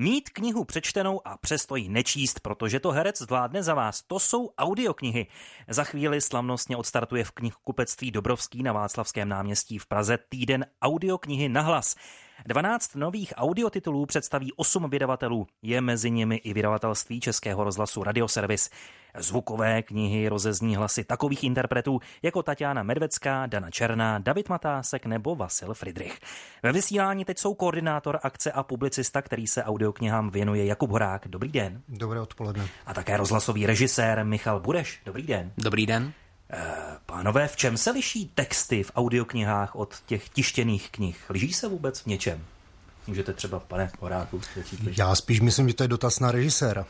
Mít knihu přečtenou a přesto ji nečíst, protože to herec zvládne za vás. To jsou audioknihy. Za chvíli slavnostně odstartuje v knihkupectví Dobrovský na Václavském náměstí v Praze týden audioknihy na hlas. 12 nových audiotitulů představí 8 vydavatelů. Je mezi nimi i vydavatelství Českého rozhlasu Radioservis. Zvukové knihy rozezní hlasy takových interpretů jako Tatiana Medvecká, Dana Černá, David Matásek nebo Vasil Friedrich. Ve vysílání teď jsou koordinátor akce a publicista, který se audioknihám věnuje Jakub Horák. Dobrý den. Dobré odpoledne. A také rozhlasový režisér Michal Bureš. Dobrý den. Dobrý den. Eh, pánové, v čem se liší texty v audioknihách od těch tištěných knih? Liší se vůbec v něčem? Můžete třeba, pane Horáku, začít Já spíš myslím, že to je dotaz na režiséra.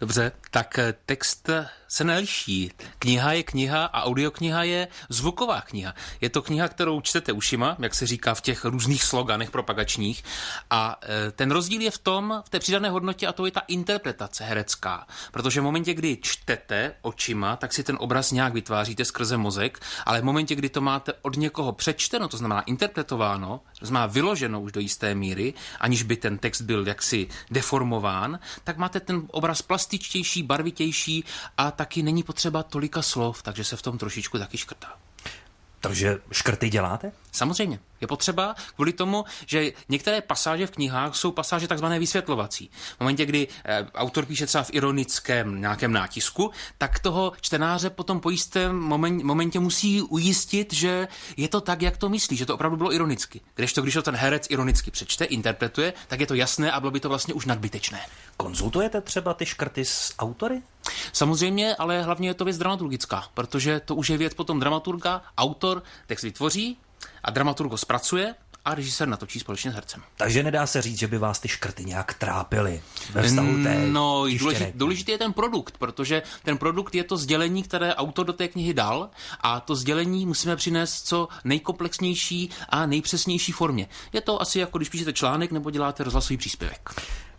Dobře, tak text se neliší. Kniha je kniha a audiokniha je zvuková kniha. Je to kniha, kterou čtete ušima, jak se říká v těch různých sloganech propagačních. A e, ten rozdíl je v tom, v té přidané hodnotě, a to je ta interpretace herecká. Protože v momentě, kdy čtete očima, tak si ten obraz nějak vytváříte skrze mozek, ale v momentě, kdy to máte od někoho přečteno, to znamená interpretováno, to znamená vyloženo už do jisté míry, aniž by ten text byl jaksi deformován, tak máte ten obraz plastičtější, barvitější a taky není potřeba tolika slov, takže se v tom trošičku taky škrtá. Takže škrty děláte? Samozřejmě. Je potřeba kvůli tomu, že některé pasáže v knihách jsou pasáže takzvané vysvětlovací. V momentě, kdy e, autor píše třeba v ironickém nějakém nátisku, tak toho čtenáře potom po jistém moment, momentě musí ujistit, že je to tak, jak to myslí, že to opravdu bylo ironicky. Když to, když to ten herec ironicky přečte, interpretuje, tak je to jasné a bylo by to vlastně už nadbytečné. Konzultujete třeba ty škrty s autory? Samozřejmě, ale hlavně je to věc dramaturgická, protože to už je věc potom dramaturga, autor text vytvoří a dramaturg ho zpracuje a režisér natočí společně s hercem. Takže nedá se říct, že by vás ty škrty nějak trápily ve vztahu té No, důležitý, důležitý je ten produkt, protože ten produkt je to sdělení, které autor do té knihy dal a to sdělení musíme přinést co nejkomplexnější a nejpřesnější formě. Je to asi jako když píšete článek nebo děláte rozhlasový příspěvek.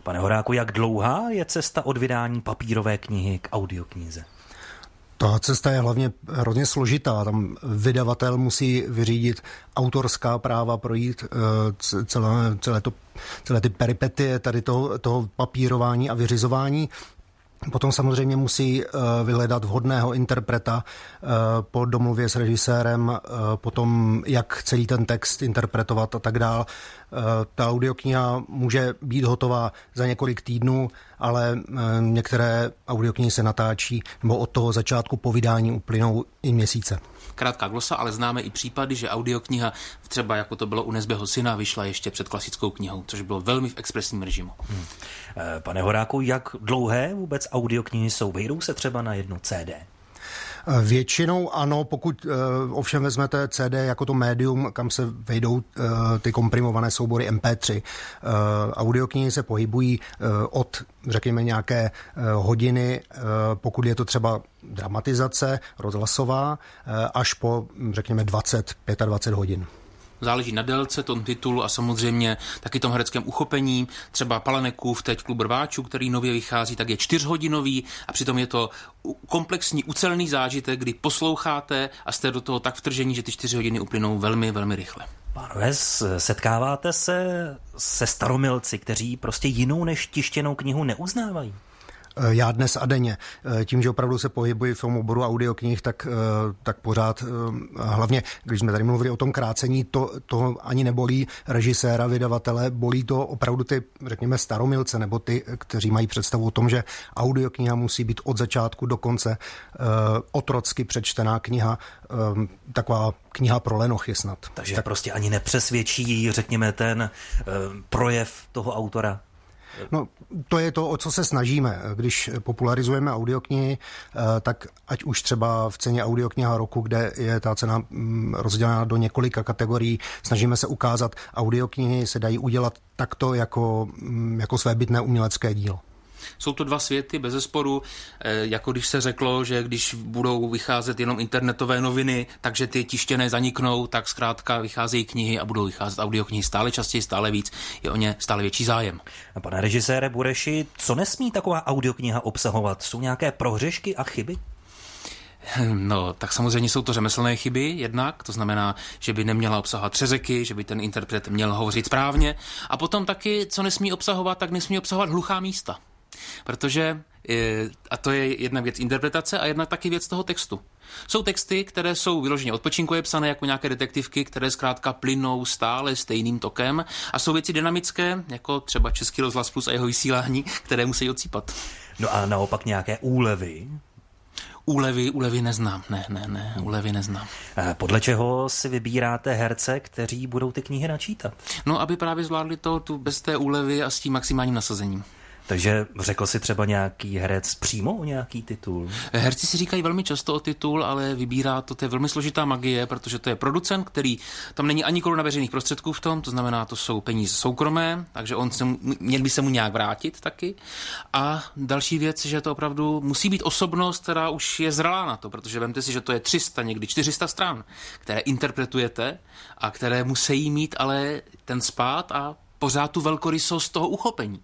Pane Horáku, jak dlouhá je cesta od vydání papírové knihy k audioknize? Ta cesta je hlavně hrozně složitá. Tam vydavatel musí vyřídit autorská práva, projít eh, celé, celé, to, celé ty peripetie tady toho, toho papírování a vyřizování. Potom samozřejmě musí eh, vyhledat vhodného interpreta eh, po domluvě s režisérem, potom jak celý ten text interpretovat a tak dál. Ta audiokniha může být hotová za několik týdnů, ale některé audioknihy se natáčí, nebo od toho začátku povídání uplynou i měsíce. Krátká glosa, ale známe i případy, že audiokniha, třeba jako to bylo u Nezbeho syna, vyšla ještě před klasickou knihou, což bylo velmi v expresním režimu. Hmm. Pane Horáku, jak dlouhé vůbec audioknihy jsou? Vejdou se třeba na jedno CD? Většinou ano, pokud uh, ovšem vezmete CD jako to médium, kam se vejdou uh, ty komprimované soubory MP3. Uh, audioknihy se pohybují od, řekněme, nějaké hodiny, pokud je to třeba dramatizace rozhlasová, až po, řekněme, 20, 25 hodin. Záleží na délce, tom titulu a samozřejmě taky tom hereckém uchopení. Třeba Palanekův teď klub rváčů, který nově vychází, tak je čtyřhodinový a přitom je to komplexní, ucelený zážitek, kdy posloucháte a jste do toho tak vtržení, že ty čtyři hodiny uplynou velmi, velmi rychle. Pánové, setkáváte se se staromilci, kteří prostě jinou než tištěnou knihu neuznávají? Eh, já dnes a denně. Eh, tím, že opravdu se pohybuji v tom oboru audioknih, tak, eh, tak pořád, hlavně když jsme tady mluvili o tom krácení, to, to ani nebolí režiséra, vydavatele, bolí to opravdu ty, řekněme, staromilce, nebo ty, kteří mají představu o tom, že audiokniha musí být od začátku do konce otrocky přečtená kniha, taková kniha pro lenochy snad. Takže tak. prostě ani nepřesvědčí, řekněme, ten projev toho autora. No, to je to, o co se snažíme. Když popularizujeme audioknihy, eh, tak ať už třeba v ceně audiokniha roku, kde je ta cena mm, rozdělena do několika kategorií, snažíme se ukázat, audioknihy se dají udělat takto jako, mm, jako své bytné umělecké dílo. Jsou to dva světy, bez zesporu, eh, jako když se řeklo, že když budou vycházet jenom internetové noviny, takže ty tištěné zaniknou, tak zkrátka vycházejí knihy a budou vycházet audioknihy stále častěji, stále víc, je o ně stále větší zájem. Pane režisére Bureši, co nesmí taková audiokniha obsahovat? Jsou nějaké prohřešky a chyby? No, tak samozřejmě jsou to řemeslné chyby jednak, to znamená, že by neměla obsahovat třezeky, že by ten interpret měl hovořit správně. A potom taky, co nesmí obsahovat, tak nesmí obsahovat hluchá místa. Protože, eh, a to je jedna věc interpretace a jedna taky věc toho textu. Jsou texty, které jsou vyloženě odpočinkově psané jako nějaké detektivky, které zkrátka plynou stále stejným tokem a jsou věci dynamické, jako třeba Český rozhlas plus a jeho vysílání, které musí odsýpat. No a naopak nějaké úlevy, Úlevy, úlevy neznám, ne, ne, ne, úlevy neznám. Eh, podle čeho si vybíráte herce, kteří budou ty knihy načítat? No, aby právě zvládli to tu bez té úlevy a s tím maximálním nasazením. Takže řekl si třeba nějaký herec přímo o nějaký titul? Herci si říkají velmi často o titul, ale vybírá to, to je velmi složitá magie, protože to je producent, který tam není ani koruna veřejných prostředků v tom, to znamená, to jsou peníze soukromé, takže on se, měl by se mu nějak vrátit taky. A další věc, že to opravdu musí být osobnost, která už je zralá na to, protože vemte si, že to je 300, někdy 400 stran, které interpretujete a které musí mít ale ten spát a pořád tu velkorysost toho uchopení.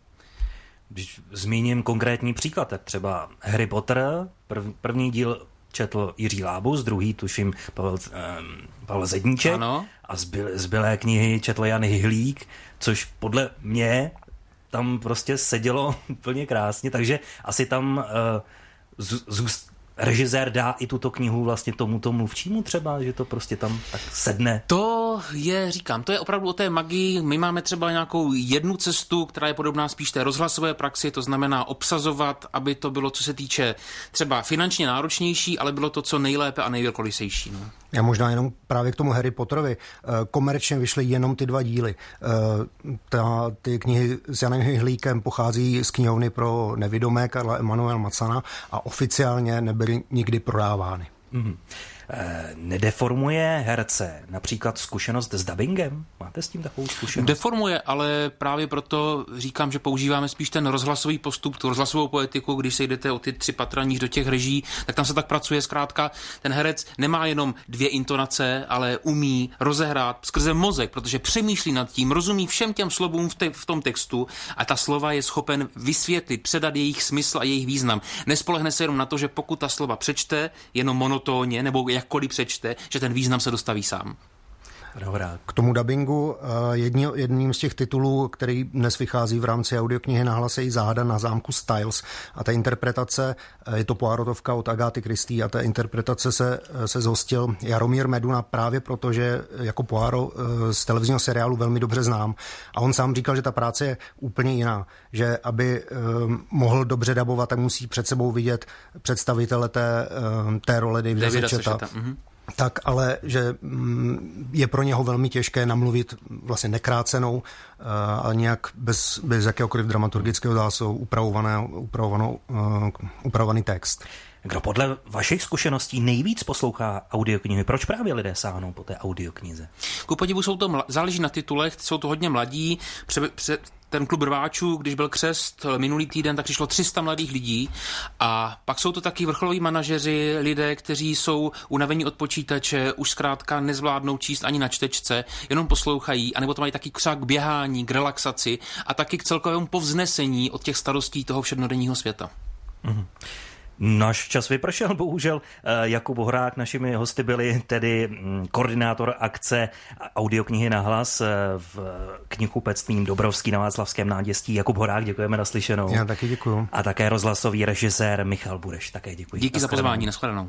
Když zmíním konkrétní příklad, tak třeba Harry Potter, prv, první díl četl Jiří Lábus, druhý tuším Pavel, um, Pavel Zedníček ano. a zbyl, zbylé knihy četl Jan Hyhlík, což podle mě tam prostě sedělo úplně krásně, takže asi tam uh, zůst, režisér dá i tuto knihu vlastně tomuto mluvčímu třeba, že to prostě tam tak sedne? To je, říkám, to je opravdu o té magii. My máme třeba nějakou jednu cestu, která je podobná spíš té rozhlasové praxi, to znamená obsazovat, aby to bylo, co se týče třeba finančně náročnější, ale bylo to co nejlépe a nejvelkolysejší. No. Já možná jenom právě k tomu Harry Potterovi. Eh, komerčně vyšly jenom ty dva díly. Eh, ta, ty knihy s Janem Hyhlíkem pochází z knihovny pro nevidomé Karla Emanuel Macana a oficiálně nebyly nikdy prodávány. Mm-hmm. Nedeformuje herce například zkušenost s dubbingem? Máte s tím takovou zkušenost? Deformuje, ale právě proto říkám, že používáme spíš ten rozhlasový postup, tu rozhlasovou poetiku, když se jdete o ty tři patra do těch reží, tak tam se tak pracuje zkrátka. Ten herec nemá jenom dvě intonace, ale umí rozehrát skrze mozek, protože přemýšlí nad tím, rozumí všem těm slovům v, te- v tom textu a ta slova je schopen vysvětlit, předat jejich smysl a jejich význam. Nespolehne se jenom na to, že pokud ta slova přečte jenom monotónně nebo jakkoliv přečte, že ten význam se dostaví sám. K tomu dubbingu eh, jedním, jedním z těch titulů, který dnes vychází v rámci audioknihy Nahlase i záhada na zámku Styles a ta interpretace, eh, je to Poirotovka od Agáty Kristý a ta interpretace se, eh, se zhostil Jaromír Meduna právě proto, že jako Poirot z televizního seriálu velmi dobře znám. A on sám říkal, že ta práce je úplně jiná, že aby mohl dobře dabovat, tak musí před sebou vidět představitele té, té role Davida, Sečeta. Mm-hmm tak ale že mm, je pro něho velmi těžké namluvit vlastně nekrácenou eh, a nějak bez, bez jakéhokoliv dramaturgického zásahu upravovanou, uh, upravovaný text. Kdo podle vašich zkušeností nejvíc poslouchá audioknihy? Proč právě lidé sáhnou po té audioknize? Ku podivu jsou to, mla- záleží na titulech, jsou to hodně mladí. Pře- pře- ten klub rváčů, když byl křest minulý týden, tak přišlo 300 mladých lidí a pak jsou to taky vrcholoví manažeři, lidé, kteří jsou unavení od počítače, už zkrátka nezvládnou číst ani na čtečce, jenom poslouchají, anebo to mají taky třeba k běhání, k relaxaci a taky k celkovému povznesení od těch starostí toho všednodenního světa. Mm-hmm. Náš čas vypršel, bohužel. Eh, Jakub Horák, našimi hosty byli tedy mm, koordinátor akce audioknihy na hlas eh, v knihkupectvím Dobrovský na Václavském náměstí. Jakub Horák, děkujeme naslyšenou. Já taky děkuju. A také rozhlasový režisér Michal Bureš, také děkuji. Díky za pozvání, nashledanou.